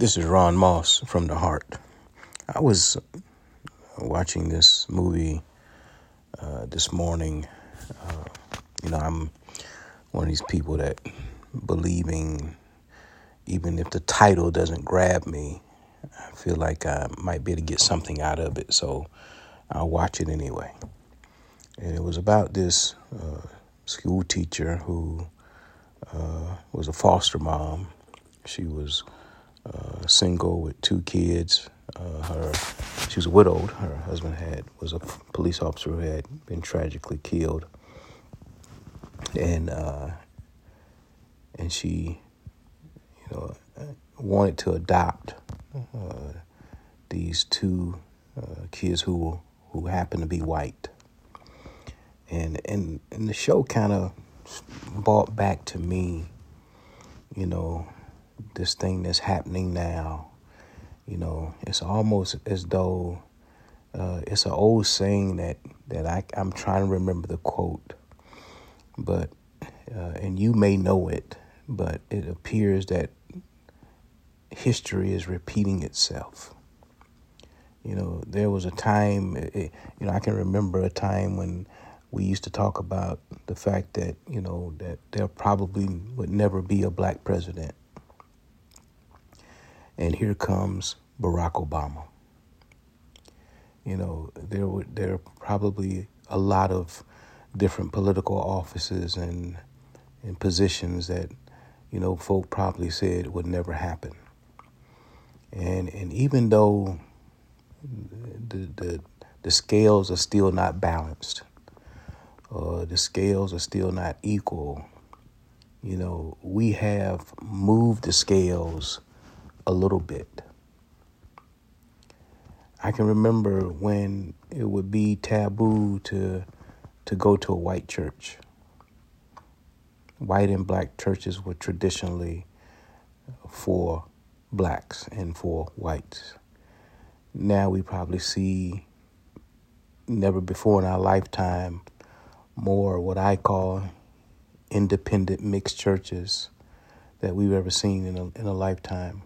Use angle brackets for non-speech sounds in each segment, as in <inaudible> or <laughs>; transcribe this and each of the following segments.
This is Ron Moss from the Heart. I was watching this movie uh, this morning. Uh, you know, I'm one of these people that believing, even if the title doesn't grab me, I feel like I might be able to get something out of it. So I'll watch it anyway. And it was about this uh, school teacher who uh, was a foster mom. She was uh, single with two kids. Uh, her she was widowed. Her husband had was a police officer who had been tragically killed, and uh, and she, you know, wanted to adopt uh, these two uh, kids who who happened to be white, and and and the show kind of brought back to me, you know, this thing that's happening now. You know, it's almost as though uh, it's an old saying that that I, I'm trying to remember the quote, but uh, and you may know it, but it appears that history is repeating itself. You know, there was a time, it, you know, I can remember a time when we used to talk about the fact that, you know, that there probably would never be a black president. And here comes Barack Obama. You know, there were there are probably a lot of different political offices and and positions that, you know, folk probably said would never happen. And and even though the the the scales are still not balanced, uh, the scales are still not equal, you know, we have moved the scales a little bit. I can remember when it would be taboo to to go to a white church. White and black churches were traditionally for blacks and for whites. Now we probably see never before in our lifetime more what I call independent mixed churches that we've ever seen in a, in a lifetime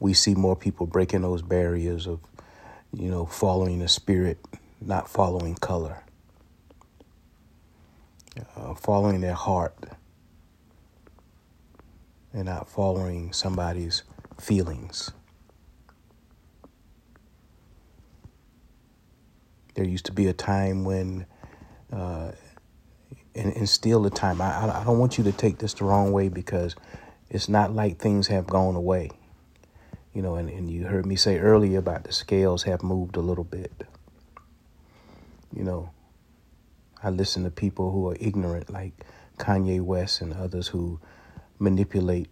we see more people breaking those barriers of, you know, following the spirit, not following color, uh, following their heart, and not following somebody's feelings. There used to be a time when, uh, and, and still a time, I, I don't want you to take this the wrong way because it's not like things have gone away you know, and, and you heard me say earlier about the scales have moved a little bit. You know, I listen to people who are ignorant, like Kanye West and others who manipulate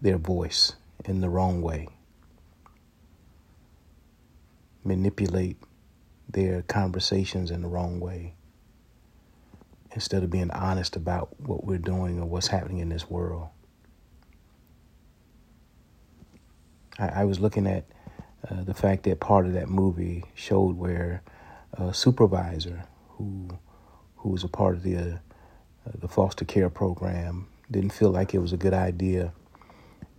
their voice in the wrong way, manipulate their conversations in the wrong way, instead of being honest about what we're doing or what's happening in this world. I, I was looking at uh, the fact that part of that movie showed where a supervisor who who was a part of the uh, the foster care program didn't feel like it was a good idea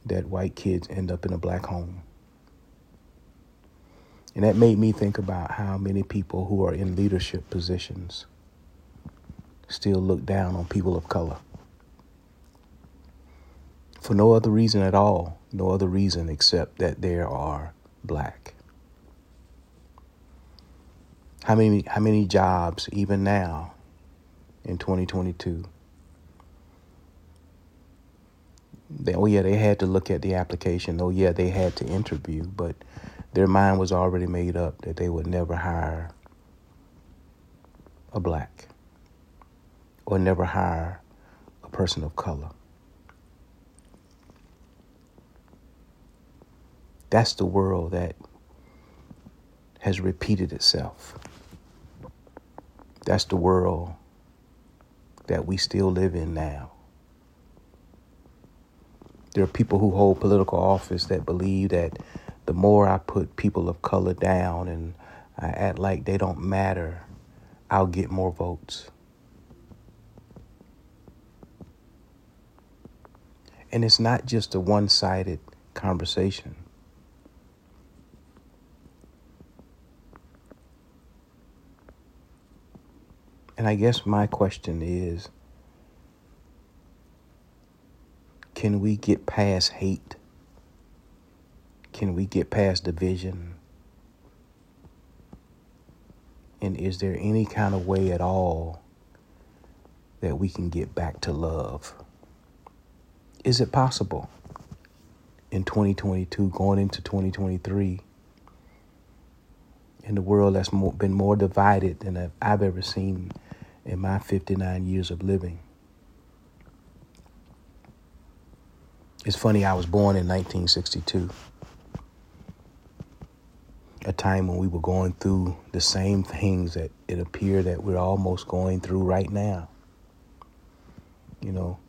that white kids end up in a black home. And that made me think about how many people who are in leadership positions still look down on people of color for no other reason at all, no other reason except that they are black. How many how many jobs even now in 2022? They, oh yeah, they had to look at the application. Oh yeah, they had to interview, but their mind was already made up that they would never hire a black or never hire a person of color. That's the world that has repeated itself. That's the world that we still live in now. There are people who hold political office that believe that the more I put people of color down and I act like they don't matter, I'll get more votes. And it's not just a one sided conversation. And I guess my question is can we get past hate? Can we get past division? And is there any kind of way at all that we can get back to love? Is it possible in 2022, going into 2023, in the world that's more, been more divided than I've ever seen in my 59 years of living? It's funny, I was born in 1962 a time when we were going through the same things that it appeared that we're almost going through right now. You know,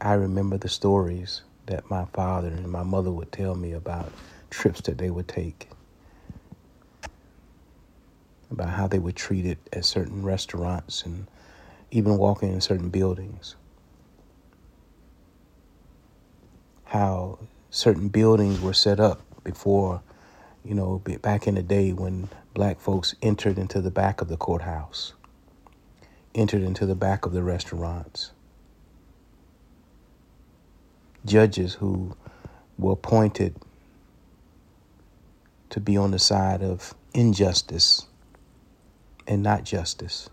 I remember the stories that my father and my mother would tell me about trips that they would take, about how they were treated at certain restaurants and even walking in certain buildings. How certain buildings were set up before, you know, back in the day when black folks entered into the back of the courthouse, entered into the back of the restaurants. Judges who were appointed to be on the side of injustice and not justice.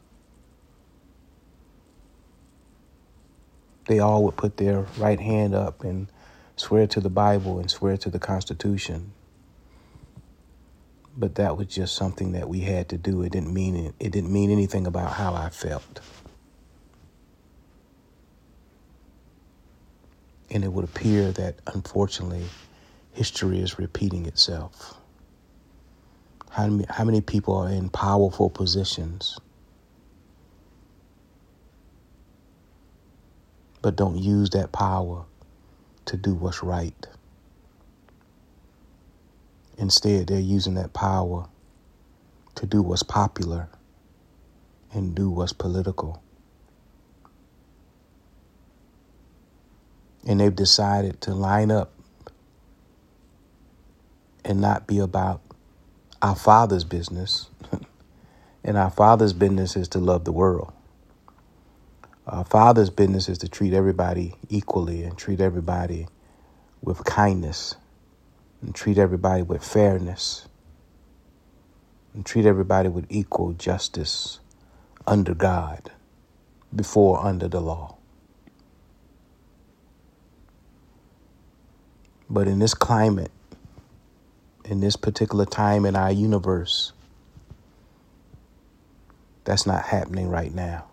They all would put their right hand up and swear to the Bible and swear to the Constitution. But that was just something that we had to do. It didn't mean it, it didn't mean anything about how I felt. And it would appear that unfortunately history is repeating itself. How many, how many people are in powerful positions but don't use that power to do what's right. Instead, they're using that power to do what's popular and do what's political. And they've decided to line up and not be about our Father's business. <laughs> and our Father's business is to love the world. Our Father's business is to treat everybody equally and treat everybody with kindness and treat everybody with fairness and treat everybody with equal justice under God before under the law. But in this climate, in this particular time in our universe, that's not happening right now.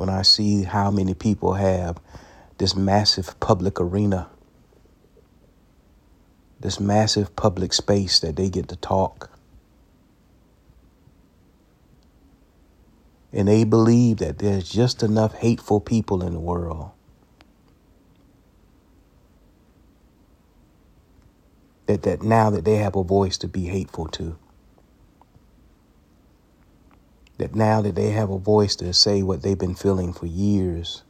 when I see how many people have this massive public arena, this massive public space that they get to talk. And they believe that there's just enough hateful people in the world. That, that now that they have a voice to be hateful to. that now that they have a voice to say what they've been feeling for years,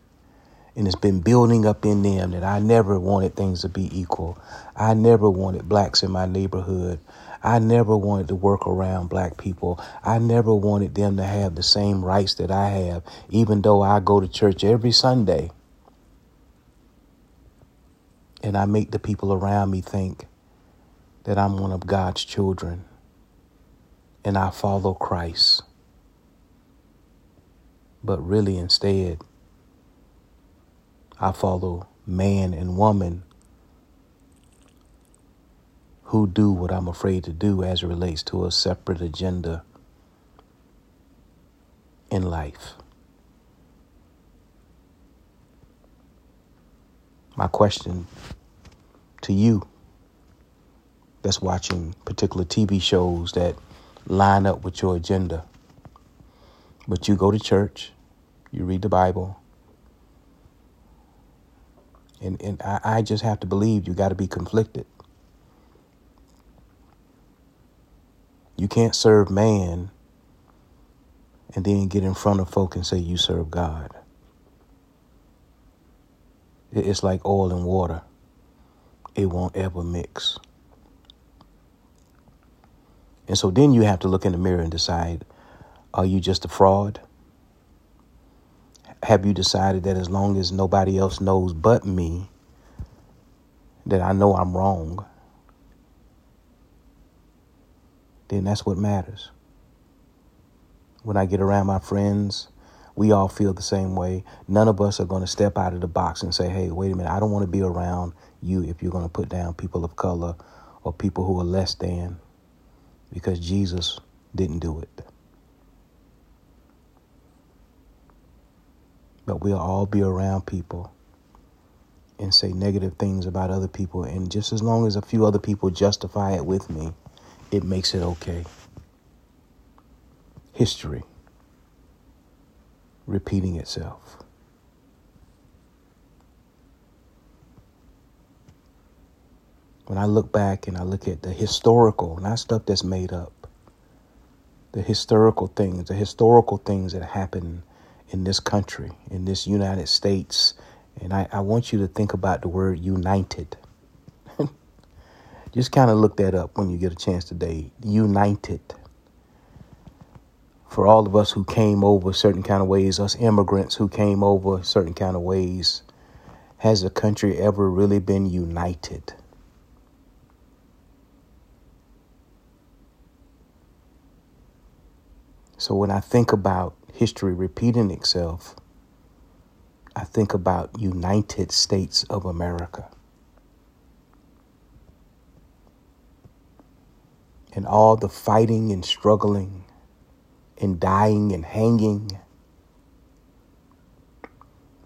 and it's been building up in them that I never wanted things to be equal. I never wanted blacks in my neighborhood. I never wanted to work around black people. I never wanted them to have the same rights that I have, even though I go to church every Sunday. And I make the people around me think that I'm one of God's children and I follow Christ but really instead, I follow man and woman who do what I'm afraid to do as it relates to a separate agenda in life. My question to you that's watching particular TV shows that line up with your agenda but you go to church, you read the Bible, and, and I, I just have to believe you got to be conflicted. You can't serve man and then get in front of folk and say you serve God. It's like oil and water. It won't ever mix. And so then you have to look in the mirror and decide are you just a fraud? Have you decided that as long as nobody else knows but me, that I know I'm wrong, then that's what matters. When I get around my friends, we all feel the same way. None of us are going to step out of the box and say, hey, wait a minute, I don't want to be around you if you're going to put down people of color or people who are less than because Jesus didn't do it. But we'll all be around people and say negative things about other people. And just as long as a few other people justify it with me, it makes it okay. History repeating itself. When I look back and I look at the historical, not stuff that's made up, the historical things, the historical things that happen in this country, in this United States, and I, I want you to think about the word united. <laughs> Just kind of look that up when you get a chance today. United. For all of us who came over certain kind of ways, us immigrants who came over certain kind of ways, has the country ever really been united? So when I think about history repeating itself, I think about United States of America. And all the fighting and struggling and dying and hanging,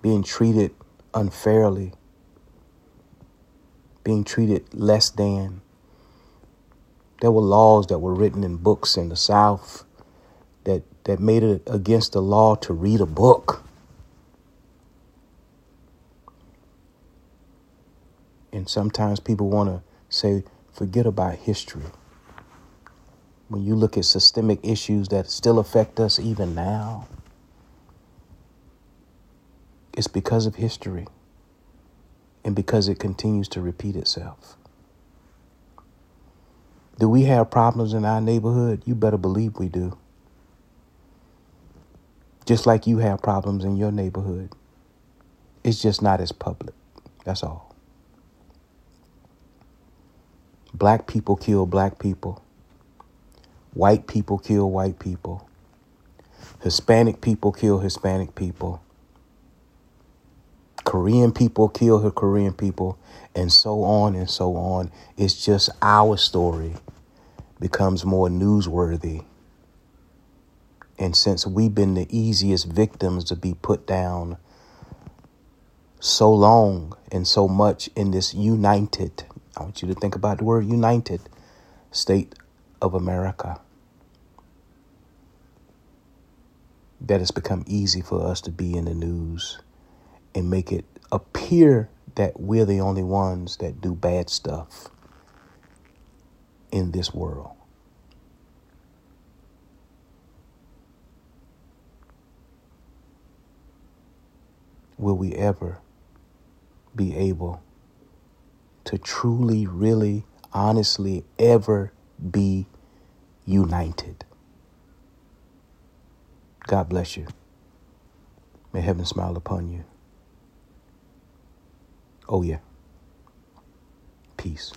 being treated unfairly, being treated less than. There were laws that were written in books in the South that, that made it against the law to read a book. And sometimes people want to say, forget about history. When you look at systemic issues that still affect us even now, it's because of history and because it continues to repeat itself. Do we have problems in our neighborhood? You better believe we do. Just like you have problems in your neighborhood. It's just not as public. That's all. Black people kill black people. White people kill white people. Hispanic people kill Hispanic people. Korean people kill her Korean people, and so on and so on. It's just our story becomes more newsworthy. And since we've been the easiest victims to be put down so long and so much in this united I want you to think about the word united state of America. That it's become easy for us to be in the news and make it appear that we're the only ones that do bad stuff in this world. Will we ever be able to truly, really, honestly ever be united. God bless you. May heaven smile upon you. Oh, yeah. Peace.